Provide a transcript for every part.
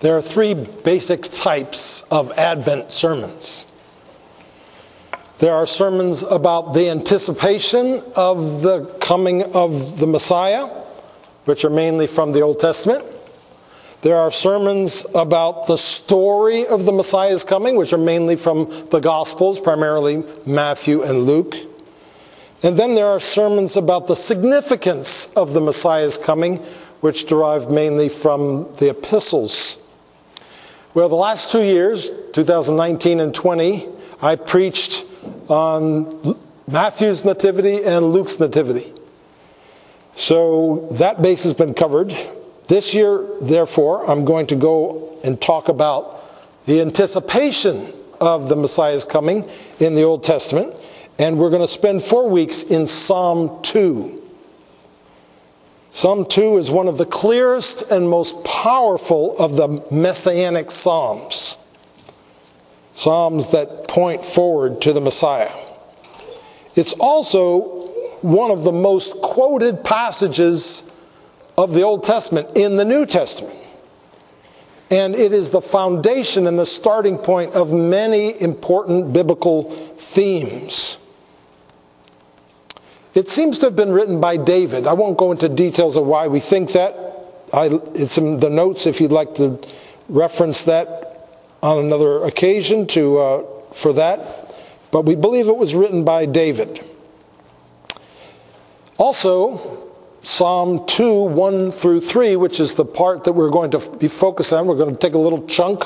There are three basic types of Advent sermons. There are sermons about the anticipation of the coming of the Messiah, which are mainly from the Old Testament. There are sermons about the story of the Messiah's coming, which are mainly from the Gospels, primarily Matthew and Luke. And then there are sermons about the significance of the Messiah's coming, which derive mainly from the epistles. Well, the last two years, 2019 and 20, I preached on Matthew's nativity and Luke's nativity. So that base has been covered. This year, therefore, I'm going to go and talk about the anticipation of the Messiah's coming in the Old Testament, and we're going to spend four weeks in Psalm 2. Psalm 2 is one of the clearest and most powerful of the messianic psalms. Psalms that point forward to the Messiah. It's also one of the most quoted passages of the Old Testament in the New Testament. And it is the foundation and the starting point of many important biblical themes. It seems to have been written by David. I won't go into details of why we think that. I, it's in the notes if you'd like to reference that on another occasion to, uh, for that. But we believe it was written by David. Also, Psalm 2, 1 through 3, which is the part that we're going to be focused on. We're going to take a little chunk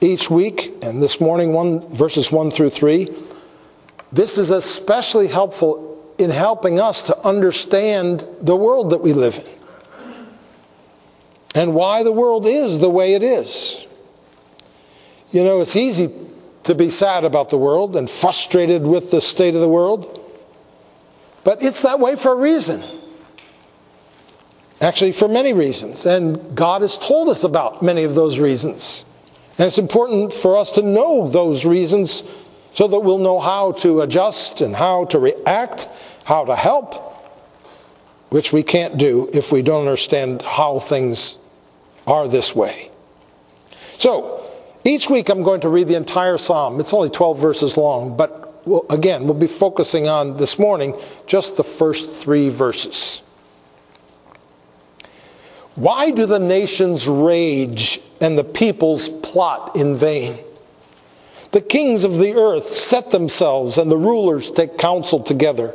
each week, and this morning, one, verses 1 through 3. This is especially helpful in helping us to understand the world that we live in and why the world is the way it is. You know, it's easy to be sad about the world and frustrated with the state of the world, but it's that way for a reason. Actually, for many reasons. And God has told us about many of those reasons. And it's important for us to know those reasons so that we'll know how to adjust and how to react, how to help, which we can't do if we don't understand how things are this way. So, each week I'm going to read the entire psalm. It's only 12 verses long, but we'll, again, we'll be focusing on this morning just the first three verses. Why do the nations rage and the peoples plot in vain? The kings of the earth set themselves, and the rulers take counsel together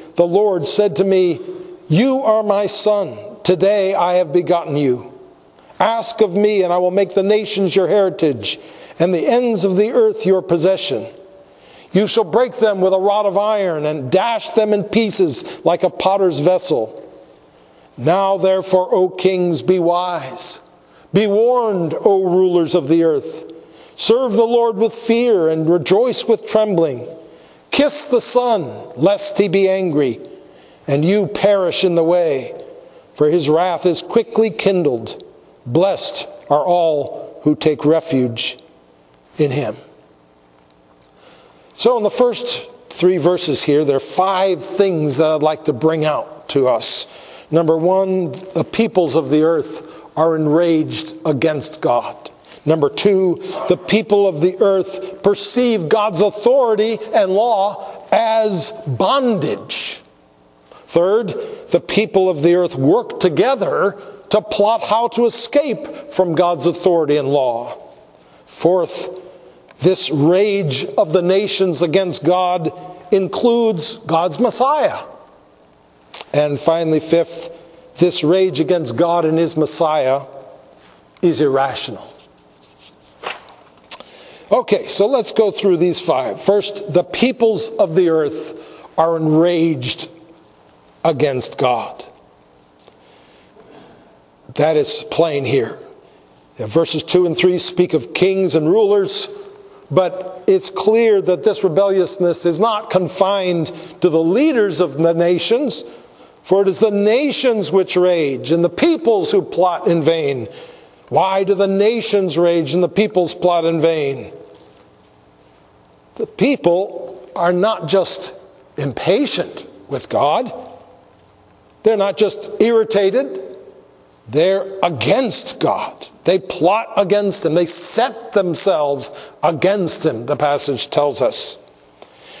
The Lord said to me, You are my son. Today I have begotten you. Ask of me, and I will make the nations your heritage, and the ends of the earth your possession. You shall break them with a rod of iron, and dash them in pieces like a potter's vessel. Now, therefore, O kings, be wise. Be warned, O rulers of the earth. Serve the Lord with fear and rejoice with trembling. Kiss the Son, lest he be angry, and you perish in the way, for his wrath is quickly kindled. Blessed are all who take refuge in him. So, in the first three verses here, there are five things that I'd like to bring out to us Number one, the peoples of the earth are enraged against God. Number two, the people of the earth perceive God's authority and law as bondage. Third, the people of the earth work together to plot how to escape from God's authority and law. Fourth, this rage of the nations against God includes God's Messiah. And finally, fifth, this rage against God and his Messiah is irrational. Okay, so let's go through these five. First, the peoples of the earth are enraged against God. That is plain here. Verses 2 and 3 speak of kings and rulers, but it's clear that this rebelliousness is not confined to the leaders of the nations, for it is the nations which rage and the peoples who plot in vain. Why do the nations rage and the peoples plot in vain? The people are not just impatient with God, they're not just irritated, they're against God. They plot against Him, they set themselves against Him, the passage tells us.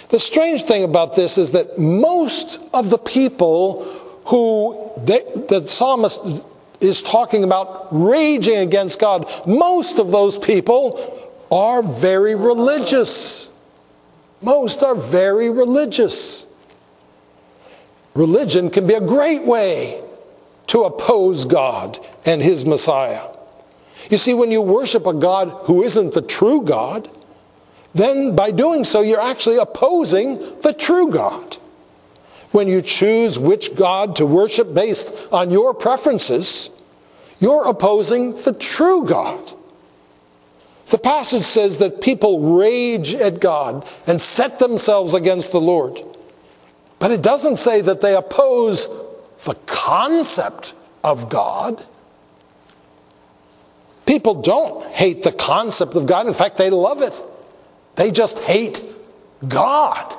The strange thing about this is that most of the people who they, the psalmist is talking about raging against God, most of those people are very religious. Most are very religious. Religion can be a great way to oppose God and His Messiah. You see, when you worship a God who isn't the true God, then by doing so, you're actually opposing the true God. When you choose which God to worship based on your preferences, you're opposing the true God. The passage says that people rage at God and set themselves against the Lord. But it doesn't say that they oppose the concept of God. People don't hate the concept of God. In fact, they love it. They just hate God.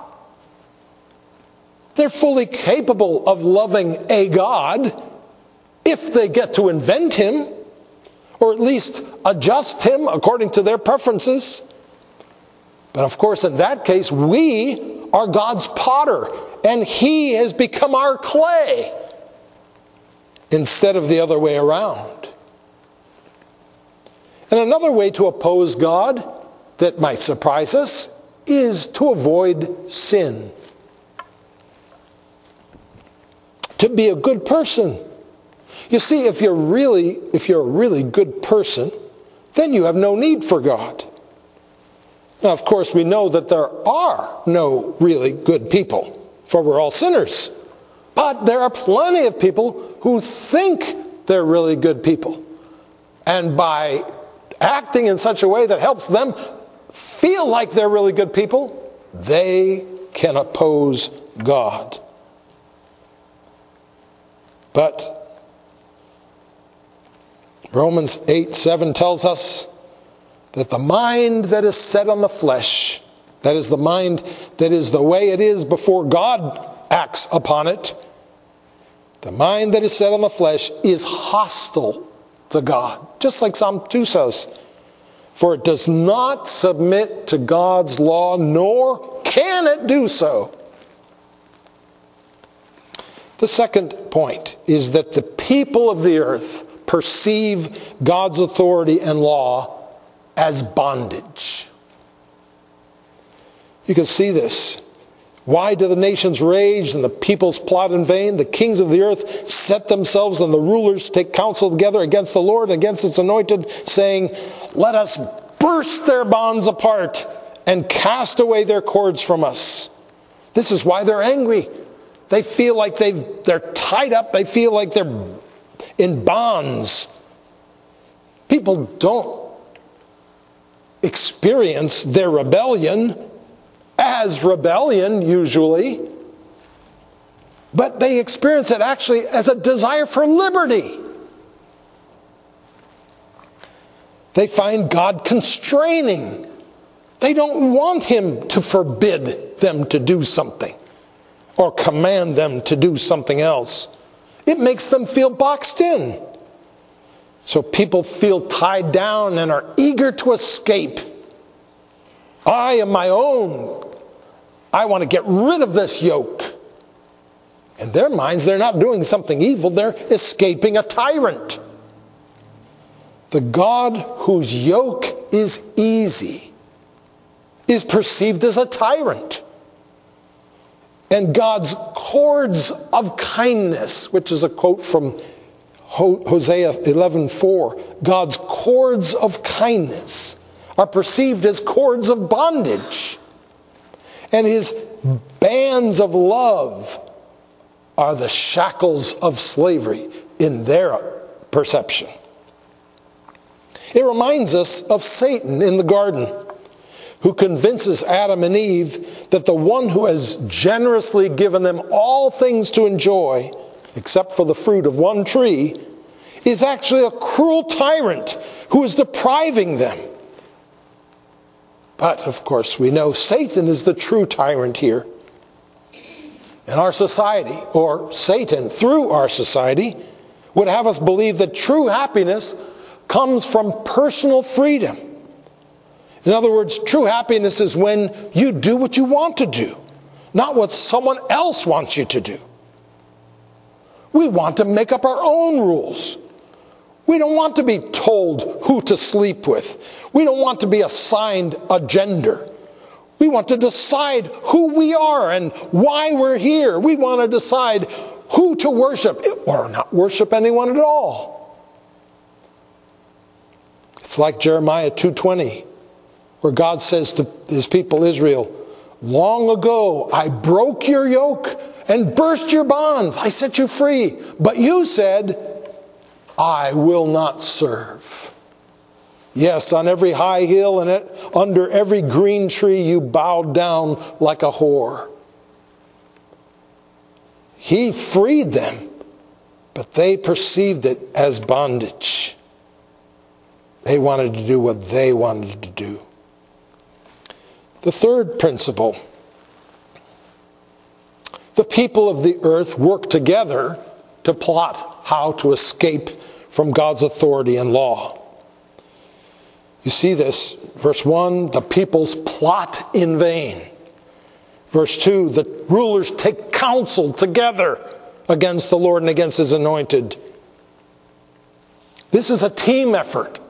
They're fully capable of loving a God if they get to invent him or at least adjust him according to their preferences. But of course, in that case, we are God's potter and he has become our clay instead of the other way around. And another way to oppose God that might surprise us is to avoid sin. To be a good person. You see, if you're really, if you're a really good person, then you have no need for God. Now, of course, we know that there are no really good people, for we're all sinners. But there are plenty of people who think they're really good people. And by acting in such a way that helps them feel like they're really good people, they can oppose God. But Romans 8 7 tells us that the mind that is set on the flesh, that is the mind that is the way it is before God acts upon it, the mind that is set on the flesh is hostile to God. Just like Psalm 2 says. For it does not submit to God's law, nor can it do so. The second point is that the people of the earth perceive God's authority and law as bondage. You can see this. Why do the nations rage and the peoples plot in vain? The kings of the earth set themselves and the rulers take counsel together against the Lord and against its anointed, saying, Let us burst their bonds apart and cast away their cords from us. This is why they're angry. They feel like they've, they're tied up, they feel like they're in bonds. People don't experience their rebellion as rebellion, usually, but they experience it actually as a desire for liberty. They find God constraining. They don't want Him to forbid them to do something or command them to do something else. It makes them feel boxed in. So people feel tied down and are eager to escape. I am my own. I want to get rid of this yoke. In their minds, they're not doing something evil, they're escaping a tyrant. The God whose yoke is easy is perceived as a tyrant and God's cords of kindness, which is a quote from Hosea 11:4, God's cords of kindness are perceived as cords of bondage. And his bands of love are the shackles of slavery in their perception. It reminds us of Satan in the garden, who convinces Adam and Eve that the one who has generously given them all things to enjoy, except for the fruit of one tree, is actually a cruel tyrant who is depriving them. But of course, we know Satan is the true tyrant here. In our society, or Satan through our society, would have us believe that true happiness comes from personal freedom. In other words, true happiness is when you do what you want to do, not what someone else wants you to do. We want to make up our own rules. We don't want to be told who to sleep with. We don't want to be assigned a gender. We want to decide who we are and why we're here. We want to decide who to worship or not worship anyone at all. It's like Jeremiah 2:20 where God says to his people Israel, "Long ago I broke your yoke and burst your bonds. I set you free, but you said, I will not serve." Yes, on every high hill and under every green tree you bowed down like a whore. He freed them, but they perceived it as bondage. They wanted to do what they wanted to do. The third principle the people of the earth work together to plot how to escape from God's authority and law. You see this, verse 1 the peoples plot in vain. Verse 2 the rulers take counsel together against the Lord and against his anointed. This is a team effort,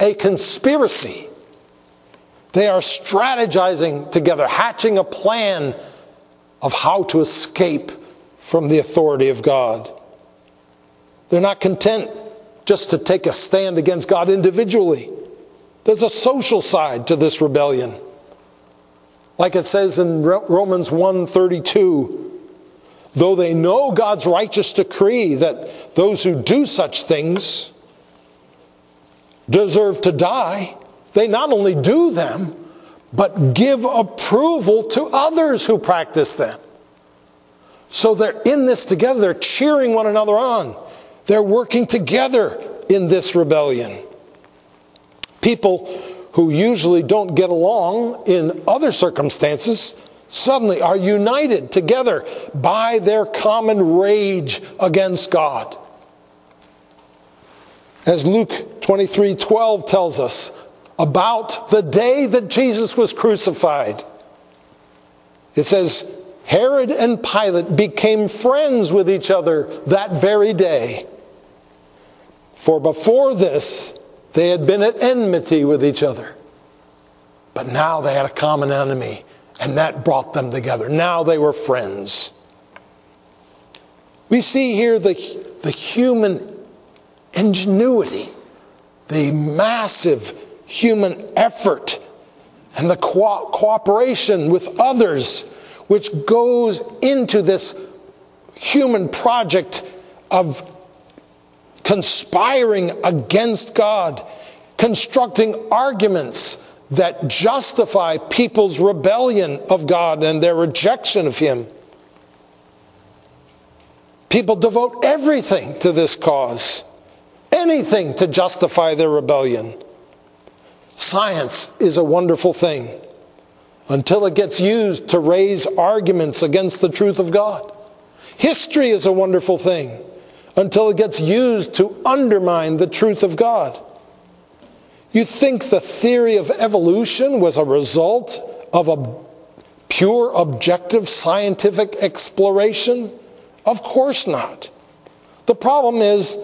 a conspiracy. They are strategizing together, hatching a plan of how to escape from the authority of God. They're not content just to take a stand against God individually. There's a social side to this rebellion. Like it says in Romans 1:32, though they know God's righteous decree that those who do such things deserve to die, they not only do them, but give approval to others who practice them. So they're in this together, they're cheering one another on. They're working together in this rebellion. People who usually don't get along in other circumstances suddenly are united together by their common rage against God. As Luke 23 12 tells us about the day that Jesus was crucified, it says, Herod and Pilate became friends with each other that very day. For before this, they had been at enmity with each other. But now they had a common enemy, and that brought them together. Now they were friends. We see here the, the human ingenuity, the massive human effort, and the co- cooperation with others, which goes into this human project of conspiring against God, constructing arguments that justify people's rebellion of God and their rejection of Him. People devote everything to this cause, anything to justify their rebellion. Science is a wonderful thing until it gets used to raise arguments against the truth of God. History is a wonderful thing until it gets used to undermine the truth of God. You think the theory of evolution was a result of a pure objective scientific exploration? Of course not. The problem is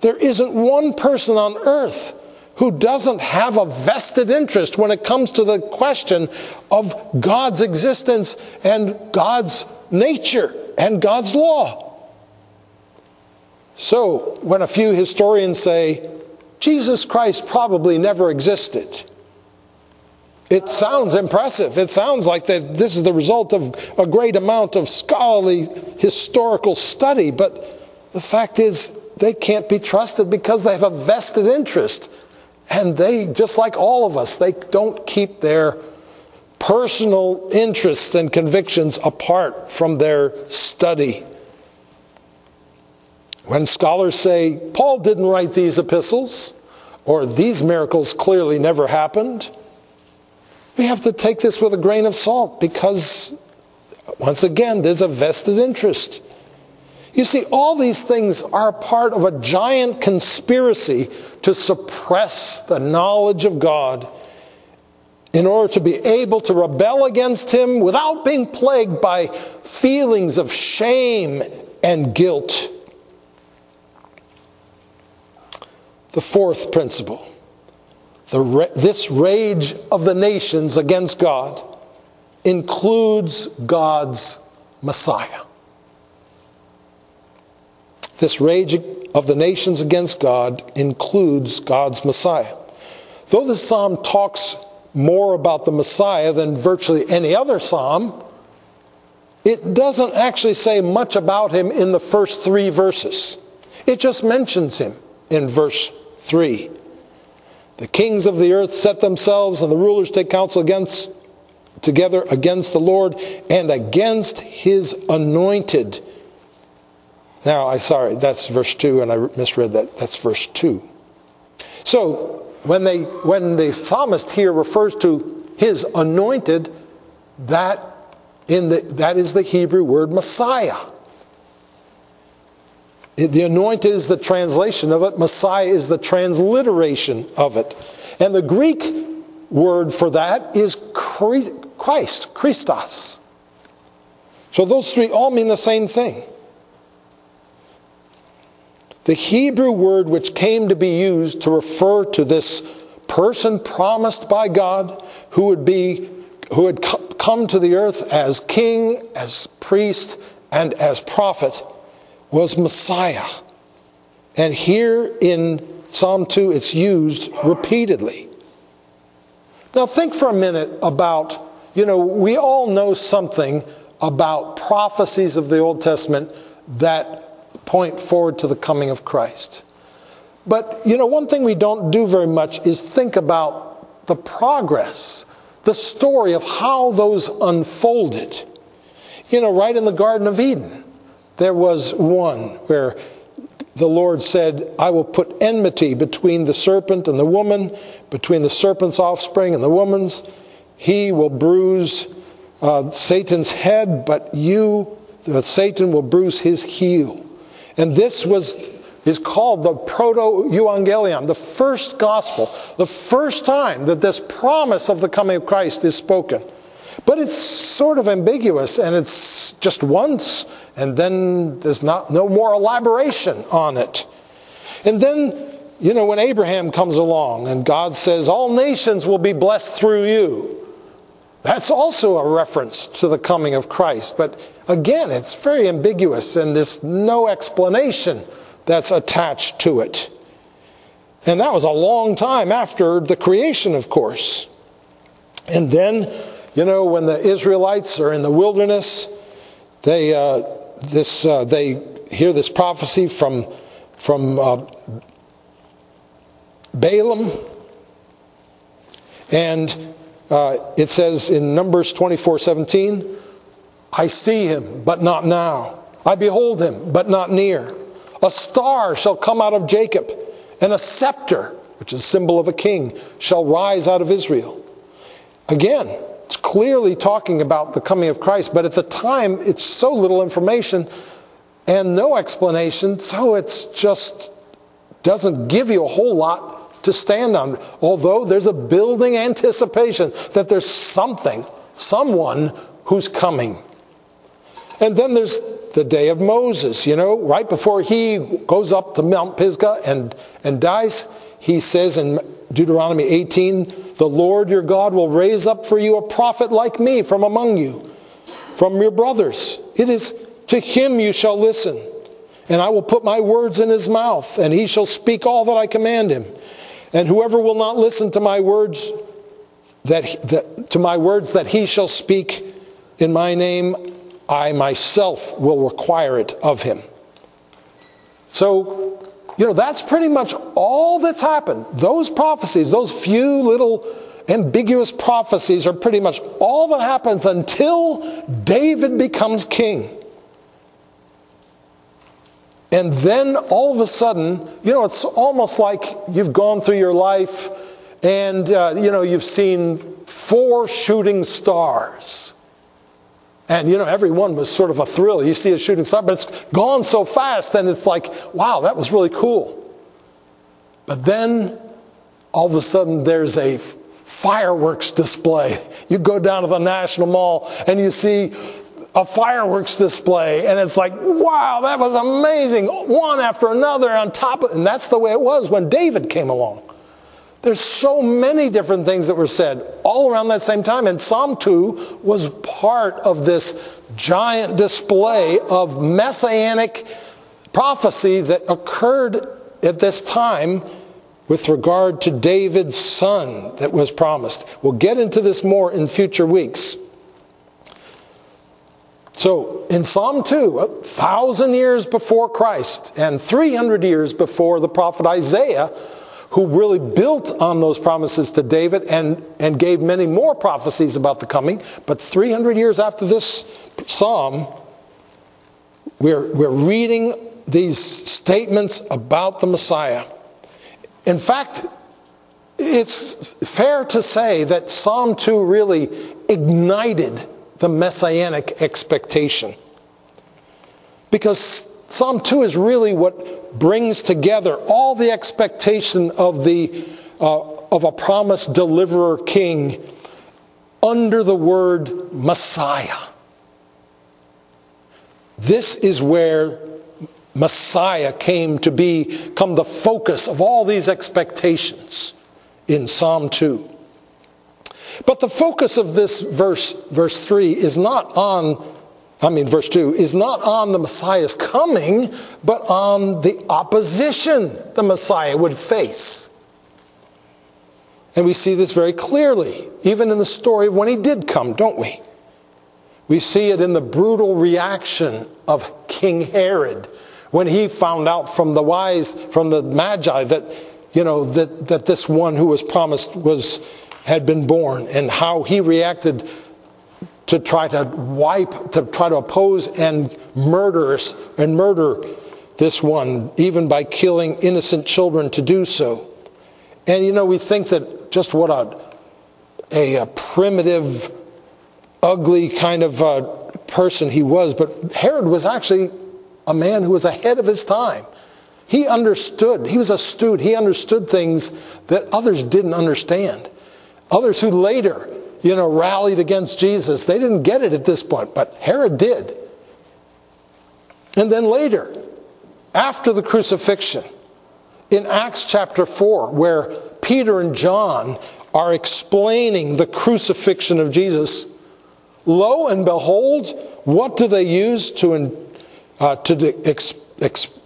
there isn't one person on earth who doesn't have a vested interest when it comes to the question of God's existence and God's nature and God's law. So, when a few historians say Jesus Christ probably never existed, it sounds impressive. It sounds like that this is the result of a great amount of scholarly historical study, but the fact is they can't be trusted because they have a vested interest And they, just like all of us, they don't keep their personal interests and convictions apart from their study. When scholars say, Paul didn't write these epistles, or these miracles clearly never happened, we have to take this with a grain of salt because, once again, there's a vested interest. You see, all these things are part of a giant conspiracy to suppress the knowledge of God in order to be able to rebel against Him without being plagued by feelings of shame and guilt. The fourth principle the, this rage of the nations against God includes God's Messiah. This rage of the nations against God includes God's Messiah. Though this psalm talks more about the Messiah than virtually any other psalm, it doesn't actually say much about him in the first three verses. It just mentions him in verse 3. The kings of the earth set themselves, and the rulers take counsel against together against the Lord and against his anointed. Now, I sorry, that's verse 2, and I misread that. That's verse 2. So, when, they, when the psalmist here refers to his anointed, that, in the, that is the Hebrew word Messiah. The anointed is the translation of it, Messiah is the transliteration of it. And the Greek word for that is Christ, Christos. So those three all mean the same thing. The Hebrew word which came to be used to refer to this person promised by God who would be who had come to the earth as king, as priest, and as prophet was Messiah. And here in Psalm 2 it's used repeatedly. Now think for a minute about, you know, we all know something about prophecies of the Old Testament that point forward to the coming of Christ. But, you know, one thing we don't do very much is think about the progress, the story of how those unfolded. You know, right in the Garden of Eden, there was one where the Lord said, I will put enmity between the serpent and the woman, between the serpent's offspring and the woman's. He will bruise uh, Satan's head, but you, Satan, will bruise his heel. And this was is called the proto-evangelium, the first gospel, the first time that this promise of the coming of Christ is spoken. But it's sort of ambiguous and it's just once and then there's not no more elaboration on it. And then, you know, when Abraham comes along and God says all nations will be blessed through you. That's also a reference to the coming of Christ, but Again, it's very ambiguous and there's no explanation that's attached to it. And that was a long time after the creation, of course. And then, you know, when the Israelites are in the wilderness, they, uh, this, uh, they hear this prophecy from, from uh, Balaam. And uh, it says in Numbers 24 17, I see him, but not now. I behold him, but not near. A star shall come out of Jacob, and a scepter, which is a symbol of a king, shall rise out of Israel. Again, it's clearly talking about the coming of Christ, but at the time, it's so little information and no explanation, so it's just doesn't give you a whole lot to stand on. Although there's a building anticipation that there's something, someone who's coming. And then there's the day of Moses, you know, right before he goes up to Mount Pisgah and, and dies, he says in Deuteronomy 18, The Lord your God will raise up for you a prophet like me from among you, from your brothers. It is to him you shall listen. And I will put my words in his mouth, and he shall speak all that I command him. And whoever will not listen to my words, that, that to my words that he shall speak in my name, I myself will require it of him. So you know, that's pretty much all that's happened. Those prophecies, those few little ambiguous prophecies are pretty much all that happens until David becomes king. And then all of a sudden, you know, it's almost like you've gone through your life and, uh, you know, you've seen four shooting stars. And, you know, every one was sort of a thrill. You see a shooting star, but it's gone so fast, and it's like, wow, that was really cool. But then all of a sudden there's a fireworks display. You go down to the National Mall and you see a fireworks display, and it's like, wow, that was amazing. One after another on top of, and that's the way it was when David came along. There's so many different things that were said all around that same time, and Psalm 2 was part of this giant display of messianic prophecy that occurred at this time with regard to David's son that was promised. We'll get into this more in future weeks. So in Psalm 2, a thousand years before Christ and 300 years before the prophet Isaiah, who really built on those promises to David and, and gave many more prophecies about the coming, but 300 years after this psalm, we're, we're reading these statements about the Messiah. In fact, it's fair to say that Psalm 2 really ignited the messianic expectation. Because Psalm 2 is really what brings together all the expectation of, the, uh, of a promised deliverer king under the word Messiah. This is where Messiah came to become the focus of all these expectations in Psalm 2. But the focus of this verse, verse 3, is not on, I mean, verse 2, is not on the Messiah's coming, but on the opposition the Messiah would face. And we see this very clearly, even in the story when he did come, don't we? We see it in the brutal reaction of King Herod when he found out from the wise, from the Magi, that, you know, that, that this one who was promised was had been born and how he reacted to try to wipe, to try to oppose and murder and murder this one, even by killing innocent children to do so. And you know, we think that just what a, a, a primitive, ugly kind of uh, person he was, but Herod was actually a man who was ahead of his time. He understood, he was astute, he understood things that others didn't understand. Others who later, you know, rallied against Jesus, they didn't get it at this point, but Herod did. And then later, after the crucifixion, in Acts chapter 4, where Peter and John are explaining the crucifixion of Jesus, lo and behold, what do they use to, uh, to ex, ex,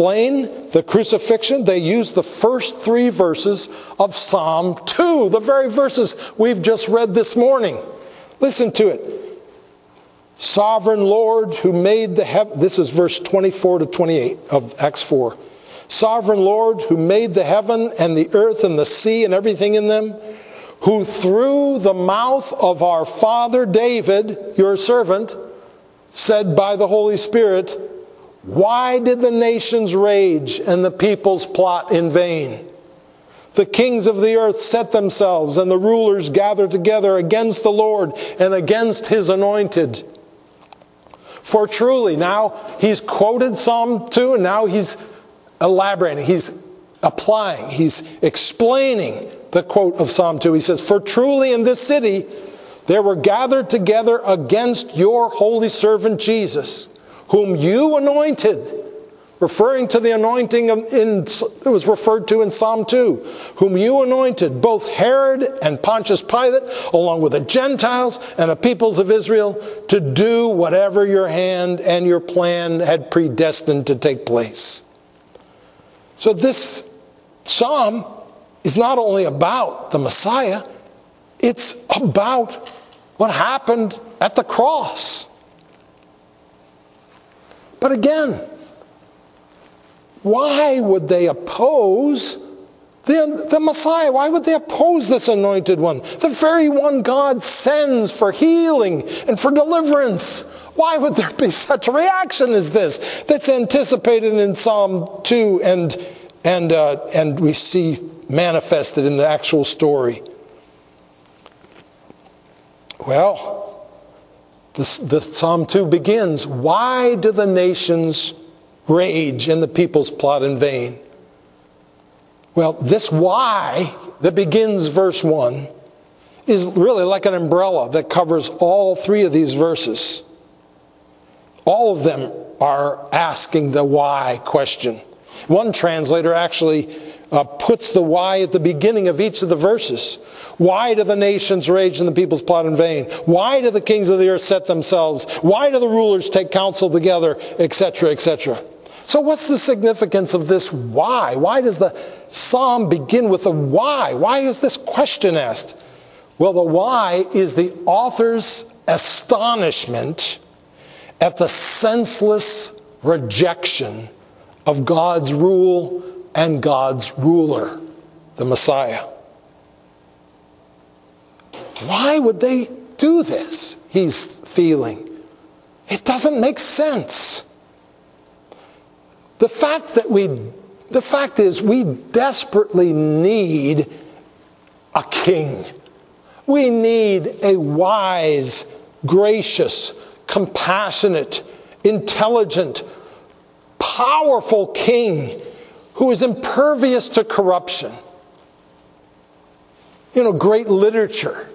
explain the crucifixion, they use the first three verses of Psalm 2, the very verses we've just read this morning. Listen to it. Sovereign Lord who made the heaven, this is verse 24 to 28 of Acts 4. Sovereign Lord who made the heaven and the earth and the sea and everything in them, who through the mouth of our father David, your servant, said by the Holy Spirit, why did the nations rage and the peoples plot in vain? The kings of the earth set themselves, and the rulers gathered together against the Lord and against his anointed. For truly, now he's quoted Psalm 2, and now he's elaborating, he's applying, he's explaining the quote of Psalm 2. He says, For truly in this city there were gathered together against your holy servant Jesus whom you anointed, referring to the anointing in, it was referred to in Psalm 2, whom you anointed, both Herod and Pontius Pilate, along with the Gentiles and the peoples of Israel, to do whatever your hand and your plan had predestined to take place. So this psalm is not only about the Messiah, it's about what happened at the cross. But again, Why would they oppose the, the Messiah? Why would they oppose this anointed one? The very one God sends for healing and for deliverance. Why would there be such a reaction as this that's anticipated in Psalm 2 and, and, uh, and we see manifested in the actual story? Well, the, the Psalm 2 begins Why do the nations rage and the peoples plot in vain? Well, this why that begins verse 1 is really like an umbrella that covers all three of these verses. All of them are asking the why question. One translator actually uh, puts the why at the beginning of each of the verses. Why do the nations rage and the peoples plot in vain? Why do the kings of the earth set themselves? Why do the rulers take counsel together, etc., etc.? So, what's the significance of this why? Why does the psalm begin with a why? Why is this question asked? Well, the why is the author's astonishment at the senseless rejection of God's rule and God's ruler, the Messiah. Why would they do this? He's feeling. It doesn't make sense. The fact that we, the fact is, we desperately need a king. We need a wise, gracious, compassionate, intelligent, powerful king who is impervious to corruption. You know, great literature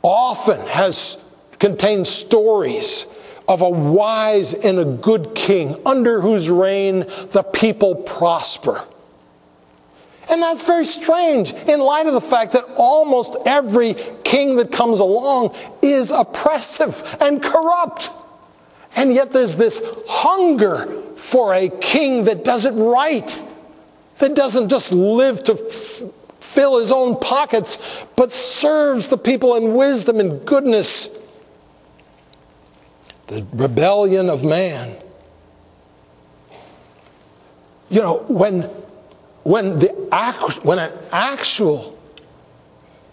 often has contained stories of a wise and a good king under whose reign the people prosper. And that's very strange in light of the fact that almost every king that comes along is oppressive and corrupt. And yet there's this hunger for a king that does it right, that doesn't just live to f- fill his own pockets, but serves the people in wisdom and goodness. The rebellion of man. You know, when, when, the, act, when an actual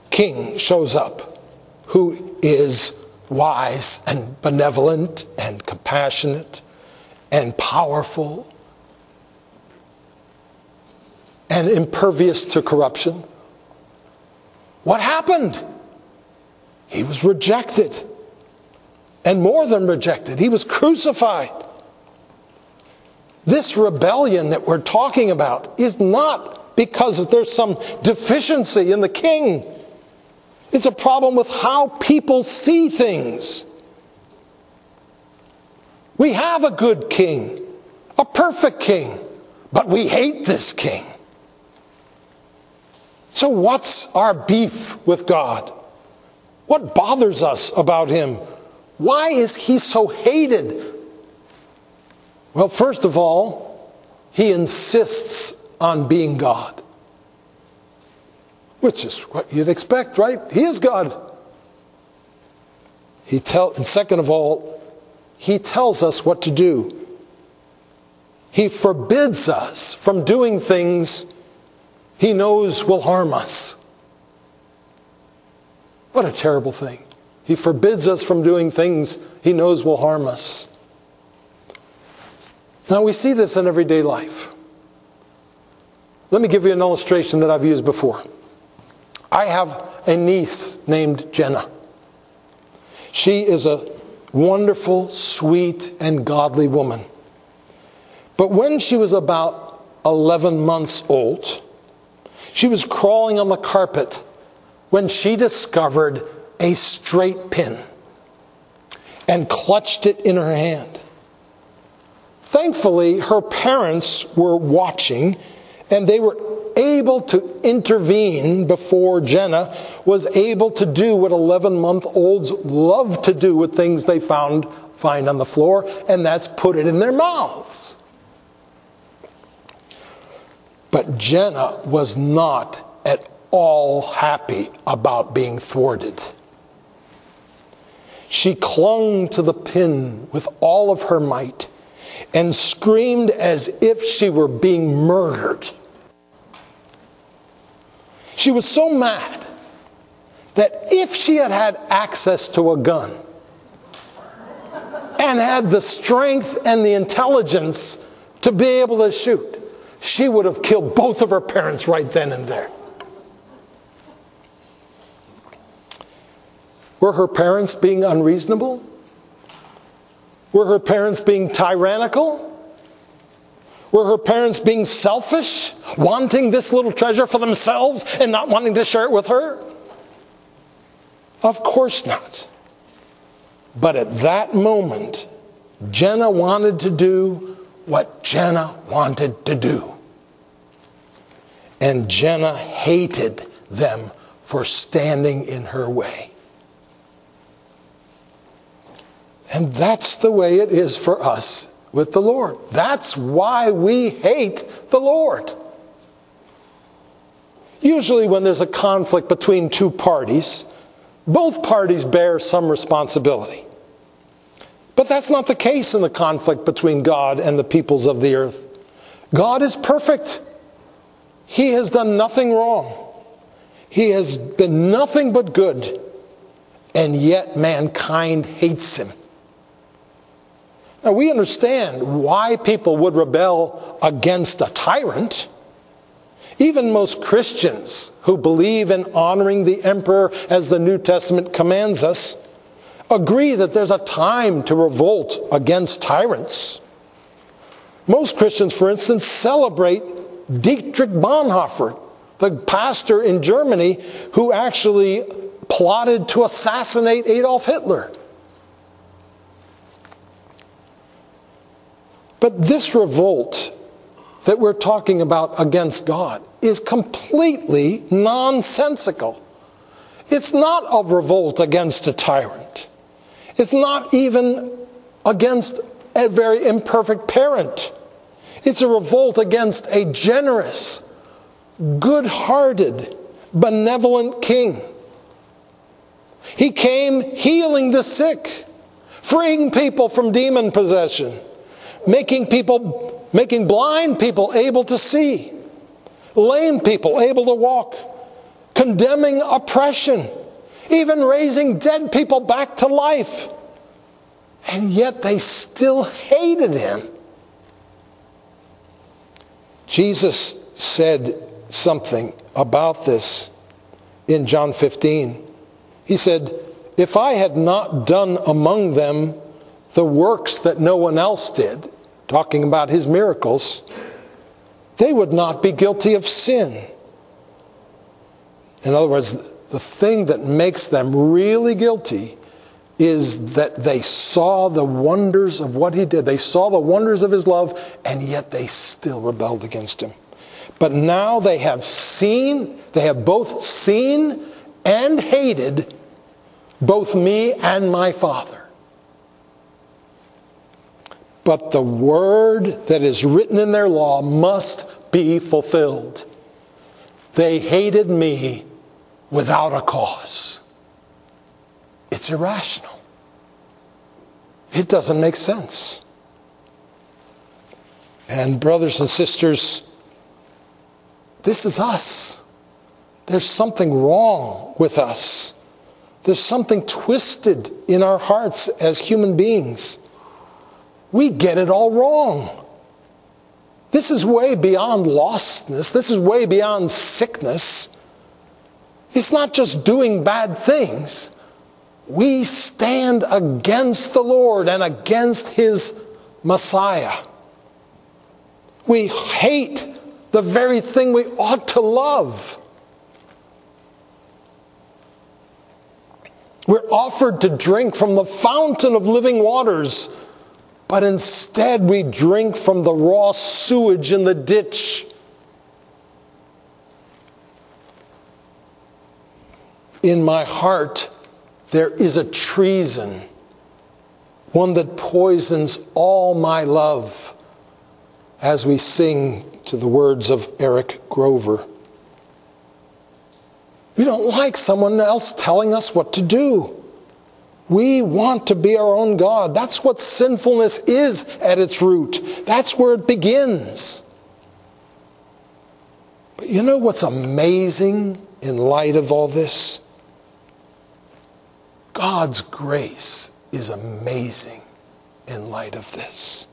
king shows up who is wise and benevolent and compassionate and powerful and impervious to corruption. What happened? He was rejected. And more than rejected, he was crucified. This rebellion that we're talking about is not because there's some deficiency in the king. It's a problem with how people see things. We have a good king, a perfect king, but we hate this king. So, what's our beef with God? What bothers us about him? Why is he so hated? Well, first of all, he insists on being God which is what you'd expect, right? He is God. He tell, and second of all, he tells us what to do. He forbids us from doing things he knows will harm us. What a terrible thing. He forbids us from doing things he knows will harm us. Now, we see this in everyday life. Let me give you an illustration that I've used before. I have a niece named Jenna. She is a wonderful, sweet, and godly woman. But when she was about 11 months old, she was crawling on the carpet when she discovered a straight pin and clutched it in her hand. Thankfully, her parents were watching and they were able to intervene before Jenna was able to do what 11 month olds love to do with things they found find on the floor, and that's put it in their mouths. But Jenna was not at all happy about being thwarted. She clung to the pin with all of her might and screamed as if she were being murdered. She was so mad that if she had had access to a gun and had the strength and the intelligence to be able to shoot, she would have killed both of her parents right then and there. Were her parents being unreasonable? Were her parents being tyrannical? Were her parents being selfish, wanting this little treasure for themselves and not wanting to share it with her? Of course not. But at that moment, Jenna wanted to do what Jenna wanted to do. And Jenna hated them for standing in her way. And that's the way it is for us with the Lord. That's why we hate the Lord. Usually, when there's a conflict between two parties, both parties bear some responsibility. But that's not the case in the conflict between God and the peoples of the earth. God is perfect. He has done nothing wrong. He has been nothing but good. And yet mankind hates him. Now, we understand why people would rebel against a tyrant. Even most Christians who believe in honoring the emperor as the New Testament commands us agree that there's a time to revolt against tyrants. Most Christians, for instance, celebrate Dietrich Bonhoeffer, the pastor in Germany who actually plotted to assassinate Adolf Hitler. But this revolt that we're talking about against God is completely nonsensical. It's not a revolt against a tyrant. It's not even against a very imperfect parent. It's a revolt against a generous, good hearted, benevolent king. He came healing the sick, freeing people from demon possession making people, making blind people able to see, lame people able to walk, condemning oppression, even raising dead people back to life. And yet they still hated him. Jesus said something about this in John 15. He said, If I had not done among them the works that no one else did, talking about his miracles, they would not be guilty of sin. In other words, the thing that makes them really guilty is that they saw the wonders of what he did. They saw the wonders of his love, and yet they still rebelled against him. But now they have seen, they have both seen and hated both me and my Father. But the word that is written in their law must be fulfilled. They hated me without a cause. It's irrational. It doesn't make sense. And, brothers and sisters, this is us. There's something wrong with us. There's something twisted in our hearts as human beings we get it all wrong. This is way beyond lostness. This is way beyond sickness. It's not just doing bad things. We stand against the Lord and against His Messiah. We hate the very thing we ought to love. We're offered to drink from the fountain of living waters but instead we drink from the raw sewage in the ditch. In my heart, there is a treason, one that poisons all my love, as we sing to the words of Eric Grover. We don't like someone else telling us what to do. We want to be our own God. That's what sinfulness is at its root. That's where it begins. But you know what's amazing in light of all this? God's grace is amazing in light of this.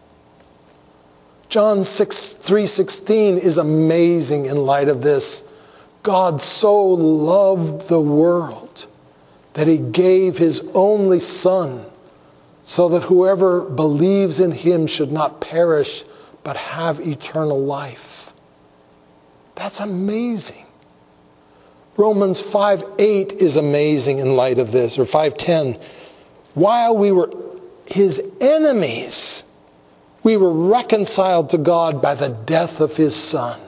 John 6, 3.16 is amazing in light of this. God so loved the world that he gave his only son so that whoever believes in him should not perish but have eternal life. That's amazing. Romans 5 8 is amazing in light of this, or 510. While we were his enemies, we were reconciled to God by the death of his son.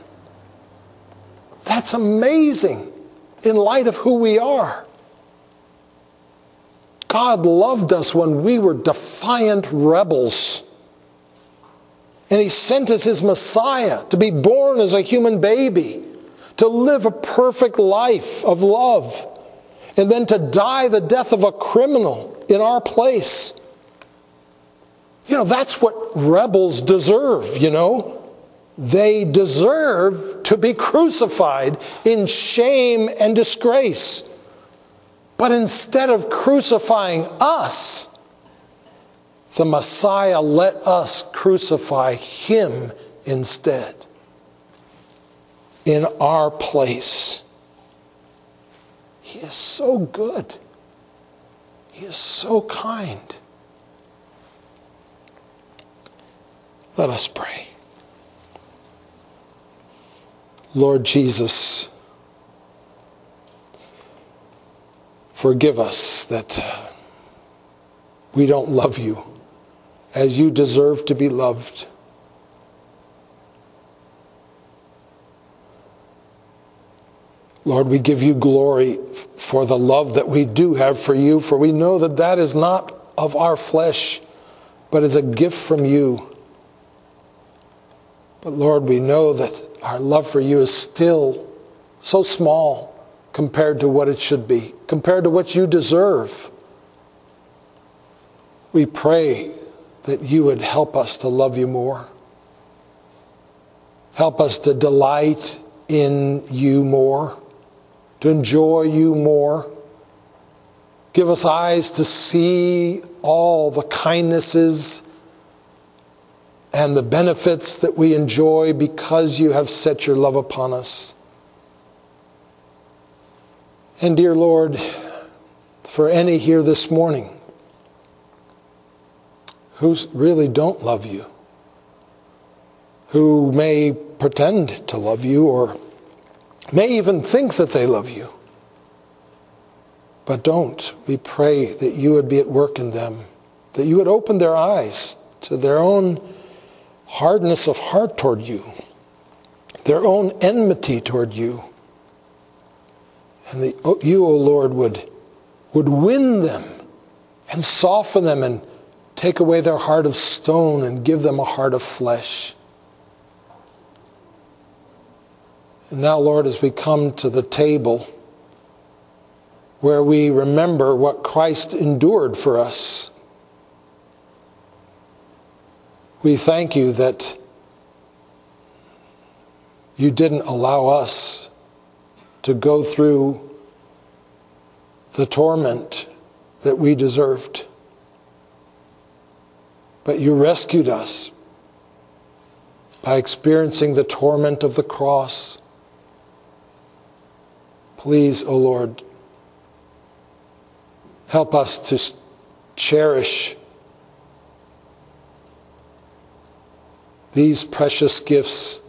That's amazing in light of who we are. God loved us when we were defiant rebels. And he sent us his Messiah to be born as a human baby to live a perfect life of love, and then to die the death of a criminal in our place. You know, that's what rebels deserve, you know. They deserve to be crucified in shame and disgrace. But instead of crucifying us, the Messiah let us crucify him instead in our place. He is so good. He is so kind. Let us pray. Lord Jesus, forgive us that we don't love you as you deserve to be loved. Lord, we give you glory for the love that we do have for you, for we know that that is not of our flesh, but is a gift from you. But Lord, we know that our love for you is still so small compared to what it should be, compared to what you deserve. We pray that you would help us to love you more. Help us to delight in you more to enjoy you more. Give us eyes to see all the kindnesses and the benefits that we enjoy because you have set your love upon us. And dear Lord, for any here this morning who really don't love you, who may pretend to love you or may even think that they love you, but don't. We pray that you would be at work in them, that you would open their eyes to their own hardness of heart toward you, their own enmity toward you. And that oh, you, O oh Lord, would, would win them and soften them and take away their heart of stone and give them a heart of flesh. And now, Lord, as we come to the table where we remember what Christ endured for us, we thank you that you didn't allow us to go through the torment that we deserved. But you rescued us by experiencing the torment of the cross Please, O oh Lord, help us to cherish these precious gifts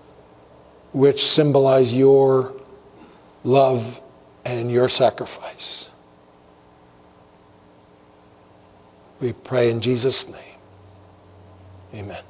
which symbolize your love and your sacrifice. We pray in Jesus' name. Amen.